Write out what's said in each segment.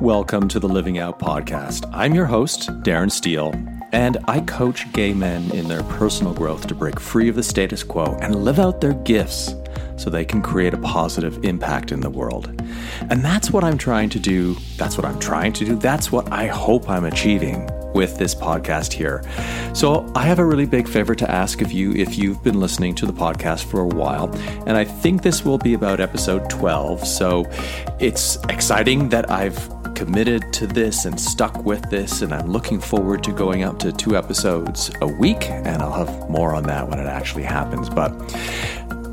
Welcome to the Living Out Podcast. I'm your host, Darren Stehle, and I coach gay men in their personal growth to break free of the status quo and live out their gifts so they can create a positive impact in the world. And that's what I'm trying to do. That's what I'm trying to do. That's what I hope I'm achieving with this podcast here. So, I have a really big favor to ask of you if you've been listening to the podcast for a while. And I think this will be about episode 12. So, it's exciting that I've committed to this and stuck with this, and I'm looking forward to going up to two episodes a week, and I'll have more on that when it actually happens. But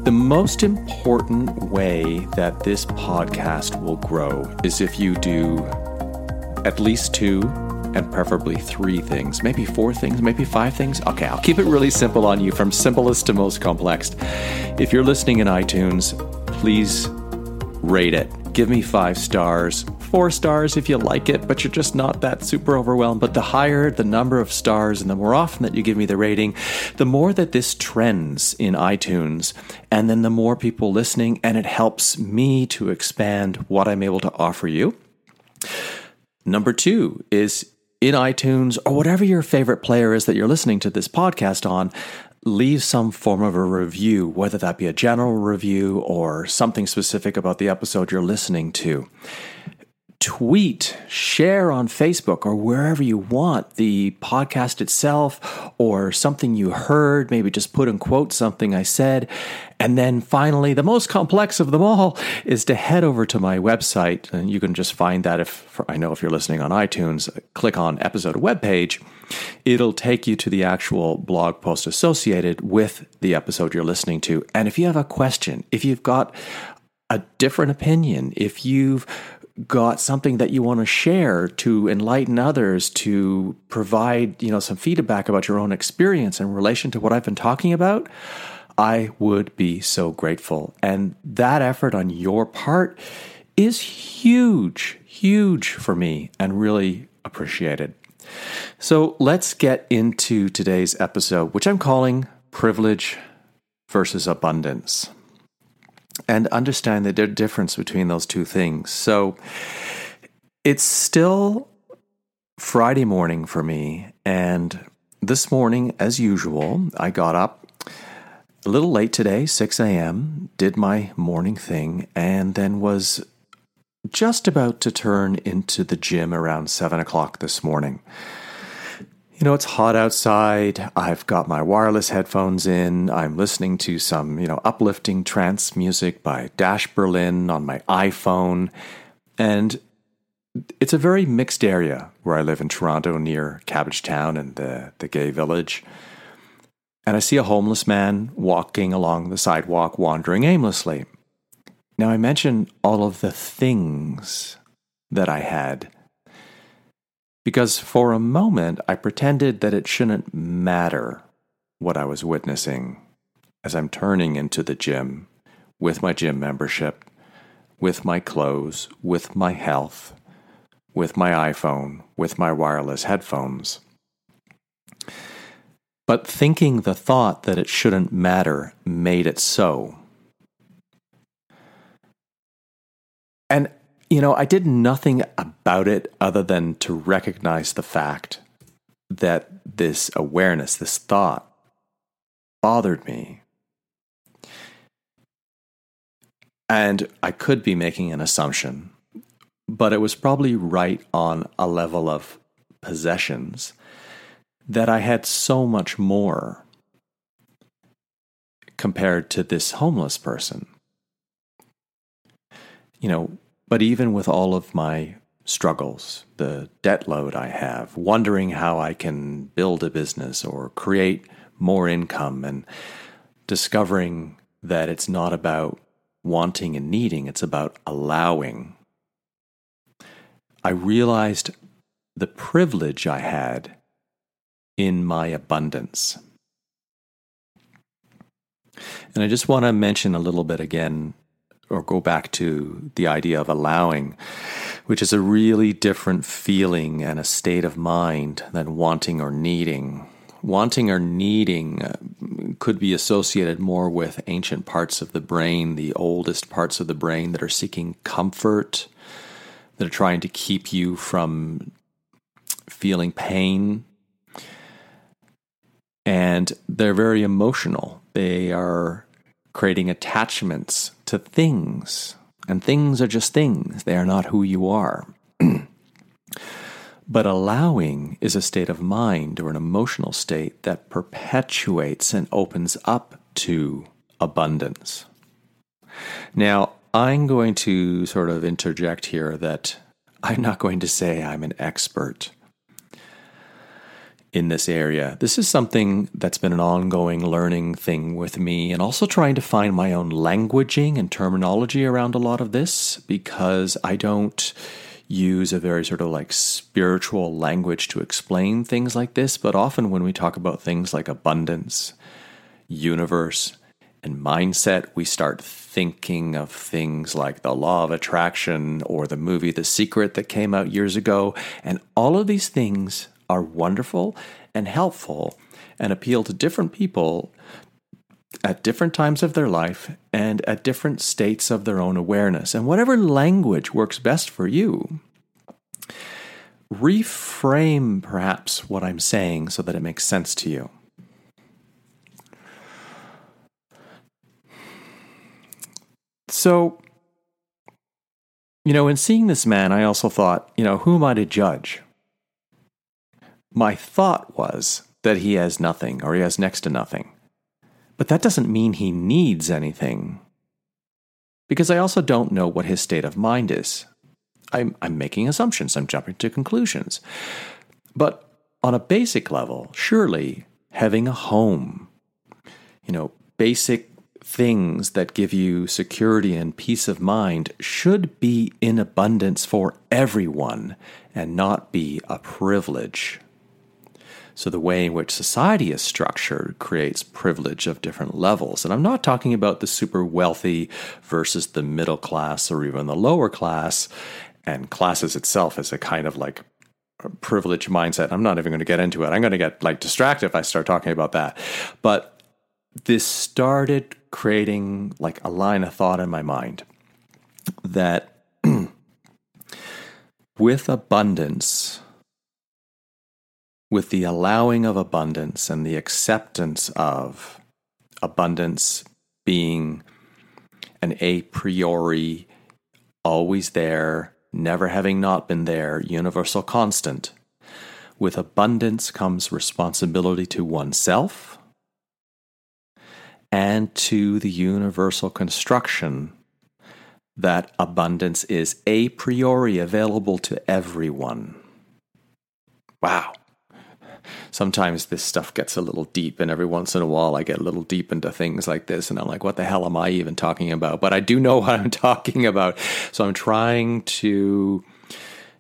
the most important way that this podcast will grow is if you do at least two and preferably three things, maybe four things, maybe five things. Okay, I'll keep it really simple on you from simplest to most complex. If you're listening in iTunes, please rate it. Give me five stars four stars if you like it, but you're just not that super overwhelmed. But the higher the number of stars and the more often that you give me the rating, the more that this trends in iTunes. And then the more people listening, and it helps me to expand what I'm able to offer you. Number two is in iTunes or whatever your favorite player is that you're listening to this podcast on, leave some form of a review, whether that be a general review or something specific about the episode you're listening to tweet, share on Facebook or wherever you want the podcast itself or something you heard, maybe just put in quote something I said. And then finally, the most complex of them all is to head over to my website. And you can just find that if I know if you're listening on iTunes, click on episode webpage. It'll take you to the actual blog post associated with the episode you're listening to. And if you have a question, if you've got a different opinion, if you've got something that you want to share to enlighten others to provide you know some feedback about your own experience in relation to what I've been talking about I would be so grateful. And that effort on your part is huge huge for me and really appreciated. So let's get into today's episode which I'm calling privilege versus abundance and understand the difference between those two things. So it's still Friday morning for me. And this morning, as usual, I got up a little late today, 6 a.m., did my morning thing, and then was just about to turn into the gym around 7 o'clock this morning. You know, it's hot outside. I've got my wireless headphones in. I'm listening to some, you know, uplifting trance music by Dash Berlin on my iPhone. And it's a very mixed area where I live in Toronto near Cabbagetown and the, the gay village. And I see a homeless man walking along the sidewalk, wandering aimlessly. Now, I mention all of the things that I had because for a moment I pretended that it shouldn't matter what I was witnessing as I'm turning into the gym with my gym membership, with my clothes, with my health, with my iPhone, with my wireless headphones. But thinking the thought that it shouldn't matter made it so. And you know, I did nothing about it other than to recognize the fact that this awareness, this thought, bothered me. And I could be making an assumption, but it was probably right on a level of possessions that I had so much more compared to this homeless person. You know, but even with all of my struggles, the debt load I have, wondering how I can build a business or create more income, and discovering that it's not about wanting and needing, it's about allowing. I realized the privilege I had in my abundance. And I just want to mention a little bit again or go back to the idea of allowing, which is a really different feeling and a state of mind than wanting or needing. Wanting or needing uh, could be associated more with ancient parts of the brain, the oldest parts of the brain that are seeking comfort, that are trying to keep you from feeling pain. And they're very emotional. They are creating attachments to things. And things are just things, they are not who you are. but allowing is a state of mind or an emotional state that perpetuates and opens up to abundance. Now, I'm going to sort of interject here that I'm not going to say I'm an expert in this area. This is something that's been an ongoing learning thing with me, and also trying to find my own languaging and terminology around a lot of this because I don't use a very sort of like spiritual language to explain things like this. But often when we talk about things like abundance, universe, and mindset, we start thinking of things like the law of attraction or the movie The Secret that came out years ago. And all of these things are wonderful and helpful and appeal to different people at different times of their life and at different states of their own awareness. And whatever language works best for you, reframe perhaps what I'm saying so that it makes sense to you. So, you know, in seeing this man, I also thought, you know, who am I to judge? My thought was that he has nothing or he has next to nothing. But that doesn't mean he needs anything. Because I also don't know what his state of mind is. I'm, I'm making assumptions, I'm jumping to conclusions. But on a basic level, surely having a home, you know, basic things that give you security and peace of mind should be in abundance for everyone and not be a privilege. So, the way in which society is structured creates privilege of different levels. And I'm not talking about the super wealthy versus the middle class or even the lower class, and classes itself as a kind of like privilege mindset. I'm not even going to get into it. I'm going to get like distracted if I start talking about that. But this started creating like a line of thought in my mind that with abundance, with the allowing of abundance and the acceptance of abundance being an a priori, always there, never having not been there, universal constant. With abundance comes responsibility to oneself and to the universal construction that abundance is a priori available to everyone. Wow. Sometimes this stuff gets a little deep, and every once in a while I get a little deep into things like this, and I'm like, what the hell am I even talking about? But I do know what I'm talking about. So I'm trying to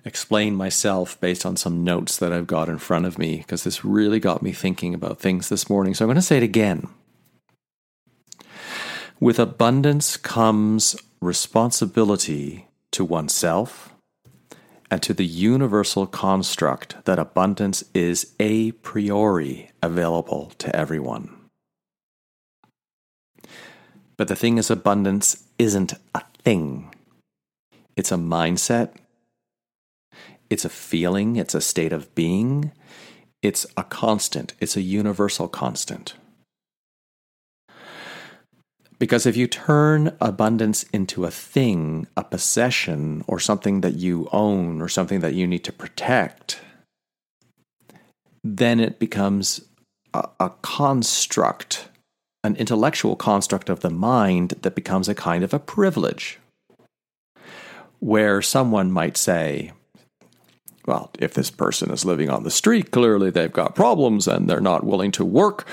explain myself based on some notes that I've got in front of me, because this really got me thinking about things this morning. So I'm going to say it again. With abundance comes responsibility to oneself and to the universal construct that abundance is a priori available to everyone. But the thing is, abundance isn't a thing, it's a mindset, it's a feeling, it's a state of being, it's a constant, it's a universal constant. Because if you turn abundance into a thing, a possession, or something that you own, or something that you need to protect, then it becomes a, a, construct, an intellectual construct of the mind that becomes a kind of a privilege. Where someone might say, well, if this person is living on the street, clearly they've got problems and they're not willing to work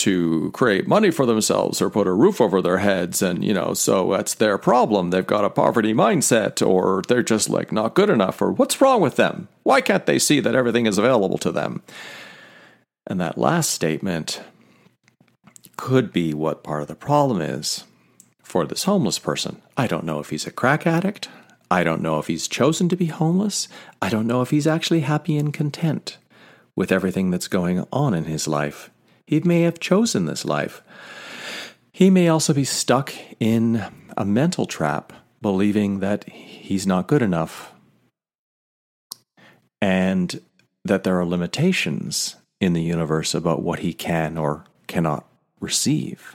to create money for themselves or put a roof over their heads and you know so that's their problem. They've got a poverty mindset or they're just like not good enough or what's wrong with them? Why can't they see that everything is available to them? And that last statement could be what part of the problem is for this homeless person. I don't know if he's a crack addict. I don't know if he's chosen to be homeless. I don't know if he's actually happy and content with everything that's going on in his life he may have chosen this life. He may also be stuck in a mental trap, believing that he's not good enough, and that there are limitations in the universe about what he can or cannot receive.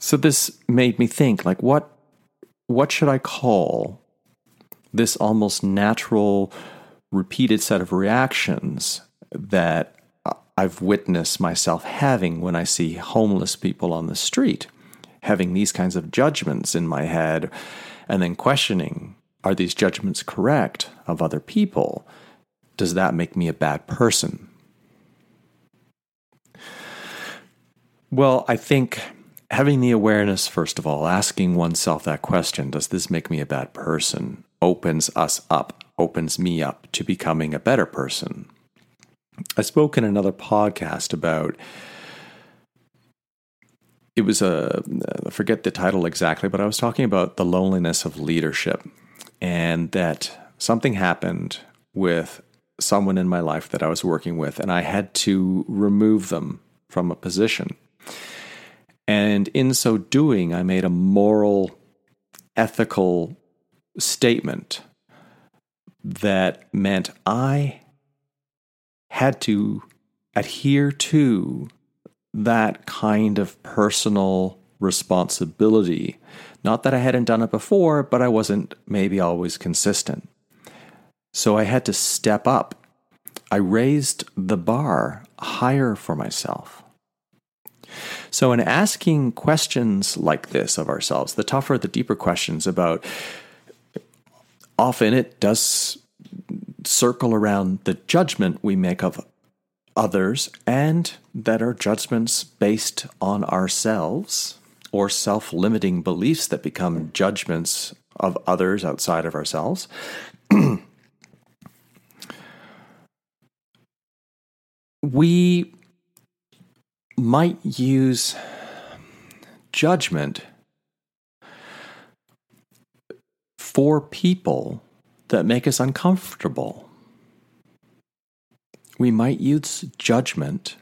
So this made me think like what what should I call this almost natural repeated set of reactions that I've witnessed myself having when I see homeless people on the street, having these kinds of judgments in my head, and then questioning are these judgments correct of other people? Does that make me a bad person? Well, I think having the awareness, first of all, asking oneself that question, does this make me a bad person, opens us up, opens me up to becoming a better person. I spoke in another podcast about it was a I forget the title exactly, but I was talking about the loneliness of leadership and that something happened with someone in my life that I was working with and I had to remove them from a position. And in so doing, I made a moral, ethical statement that meant I had to adhere to that kind of personal responsibility. Not that I hadn't done it before, but I wasn't maybe always consistent. So I had to step up. I raised the bar higher for myself. So, in asking questions like this of ourselves, the tougher, the deeper questions about often it does circle around the judgment we make of others and that are judgments based on ourselves or self limiting beliefs that become judgments of others outside of ourselves. we might use judgment for people that make us uncomfortable. We might use judgment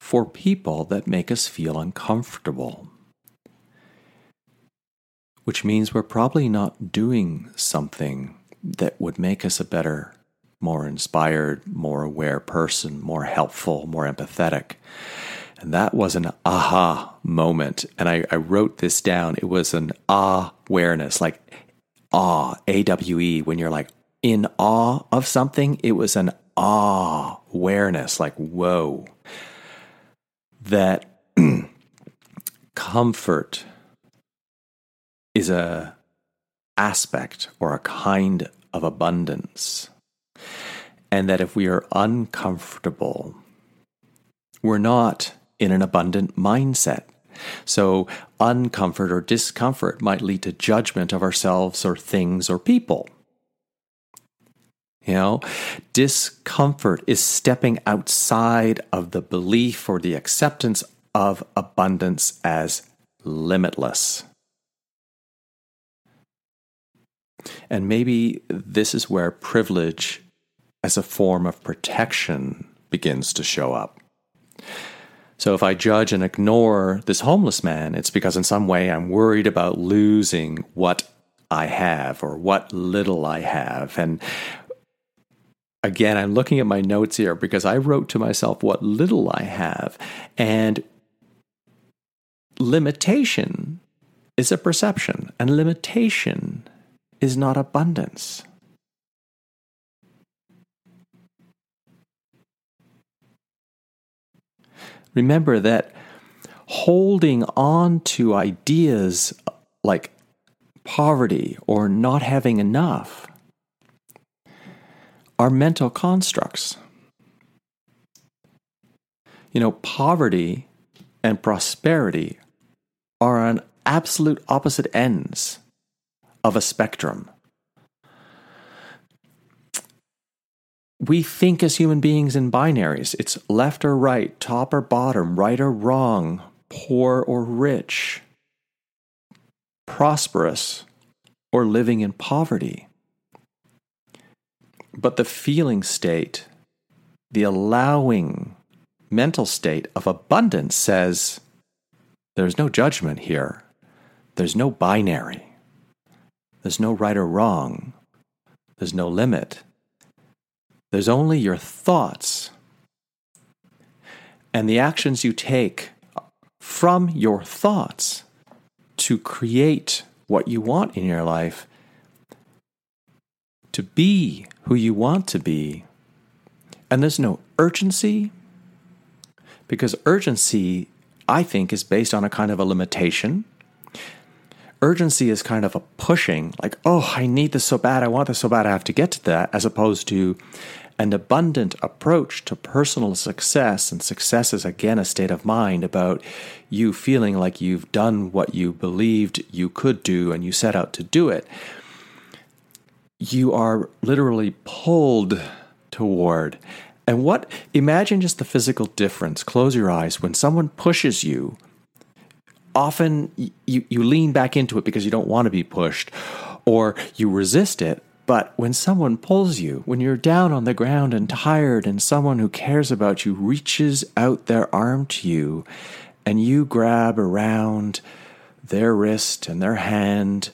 for people that make us feel uncomfortable, which means we're probably not doing something that would make us a better, more inspired, more aware person, more helpful, more empathetic. And that was an aha moment. And I, I wrote this down. It was an awareness, like awe, A W E, when you're like in awe of something, it was an awareness, like, whoa. That comfort is a aspect or a kind of abundance. And that if we are uncomfortable, we're not in an abundant mindset. So, uncomfort or discomfort might lead to judgment of ourselves or things or people. You know, discomfort is stepping outside of the belief or the acceptance of abundance as limitless. And maybe this is where privilege as a form of protection begins to show up. So if I judge and ignore this homeless man, it's because in some way I'm worried about losing what I have or what little I have. And again, I'm looking at my notes here because I wrote to myself what little I have. And limitation is a perception, and limitation is not abundance. Remember that holding on to ideas like poverty or not having enough are mental constructs. You know, poverty and prosperity are on absolute opposite ends of a spectrum. We think as human beings in binaries. It's left or right, top or bottom, right or wrong, poor or rich, prosperous or living in poverty. But the feeling state, the allowing mental state of abundance says There's no judgment here. There's no binary. There's no right or wrong. There's no limit. There's only your thoughts. And the actions you take from your thoughts to create what you want in your life, to be who you want to be. And there's no urgency, because urgency, I think, is based on a kind of a limitation. Urgency is kind of a pushing, like, oh, I need this so bad, I want this so bad, I have to get to that, as opposed to an abundant approach to personal success. And success is again a state of mind about you feeling like you've done what you believed you could do and you set out to do it. You are literally pulled toward. And what, imagine just the physical difference. Close your eyes. When someone pushes you, often you, you lean back into it because you don't want to be pushed, or you resist it but when someone pulls you, when you're down on the ground and tired, and someone who cares about you reaches out their arm to you, and you grab around their wrist and their hand,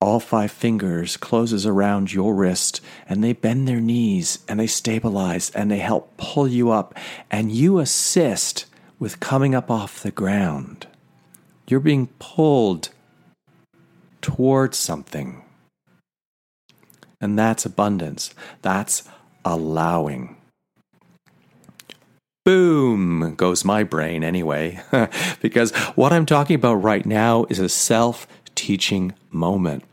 all five fingers closes around your wrist, and they bend their knees and they stabilize and they help pull you up, and you assist with coming up off the ground. You're being pulled towards something. And that's abundance. That's allowing. Boom goes my brain anyway, because what I'm talking about right now is a self teaching moment.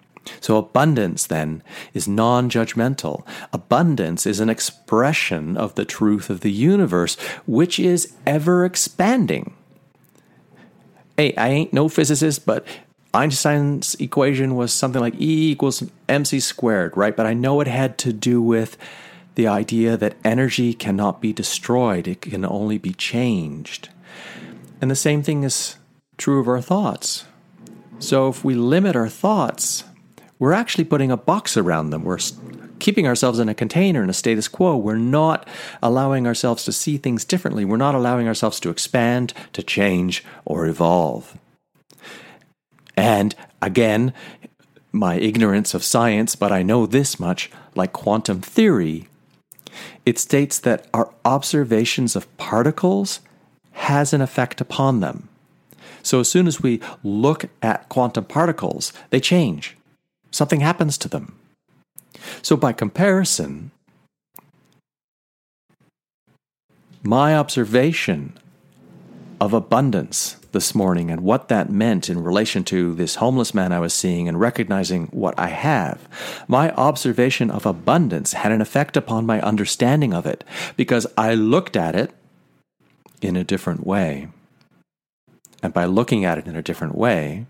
So, abundance then is non judgmental. Abundance is an expression of the truth of the universe, which is ever expanding. Hey, I ain't no physicist, but Einstein's equation was something like E equals mc squared, right? But I know it had to do with the idea that energy cannot be destroyed, it can only be changed. And the same thing is true of our thoughts. So if we limit our thoughts, we're actually putting a box around them. We're keeping ourselves in a container, in a status quo. We're not allowing ourselves to see things differently. We're not allowing ourselves to expand, to change, or evolve. And again, my ignorance of science, but I know this much like quantum theory, it states that our observations of particles has an effect upon them. So as soon as we look at quantum particles, they change. Something happens to them. So by comparison, my observation of abundance this morning and what that meant in relation to this homeless man I was seeing and recognizing what I have. My observation of abundance had an effect upon my understanding of it because I looked at it in a different way. And by looking at it in a different way,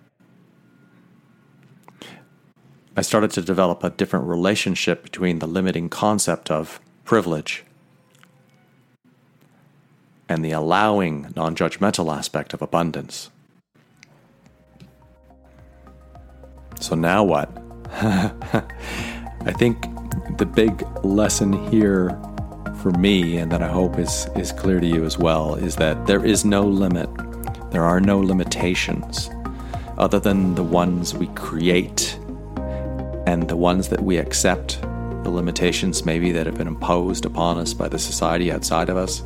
I started to develop a different relationship between the limiting concept of privilege and the allowing, non judgmental aspect of abundance. So now what? I think the big lesson here for me, and that I hope is, is clear to you as well, is that there is no limit. There are no limitations other than the ones we create and the ones that we accept the limitations maybe that have been imposed upon us by the society outside of us.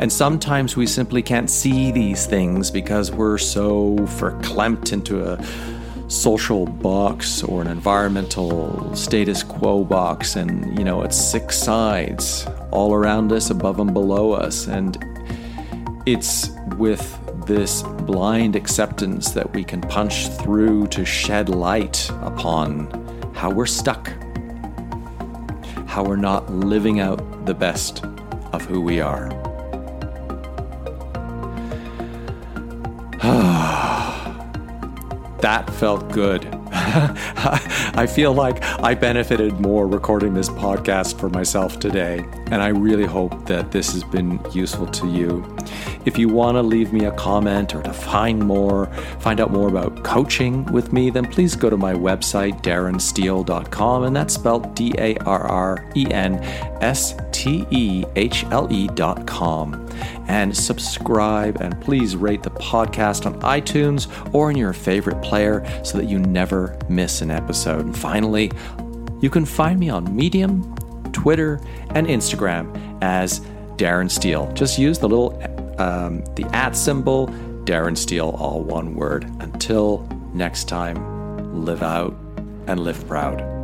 And sometimes we simply can't see these things because we're so verklempt into a social box or an environmental status quo box and you know it's six sides all around us above and below us and it's with this blind acceptance that we can punch through to shed light upon how we're stuck how we're not living out the best of who we are. that felt good. I feel like I benefited more recording this podcast for myself today, and I really hope that this has been useful to you. If you want to leave me a comment or to find more, find out more about coaching with me, then please go to my website, darrenstehle.com, and that's spelled D A R R E N S T E H L E dot com. And subscribe and please rate the podcast on iTunes or in your favorite player so that you never miss an episode. And finally, you can find me on Medium, Twitter, and Instagram as Darren Stehle. Just use the little um, the at symbol, Darren Stehle, all one word. Until next time, live out and live proud.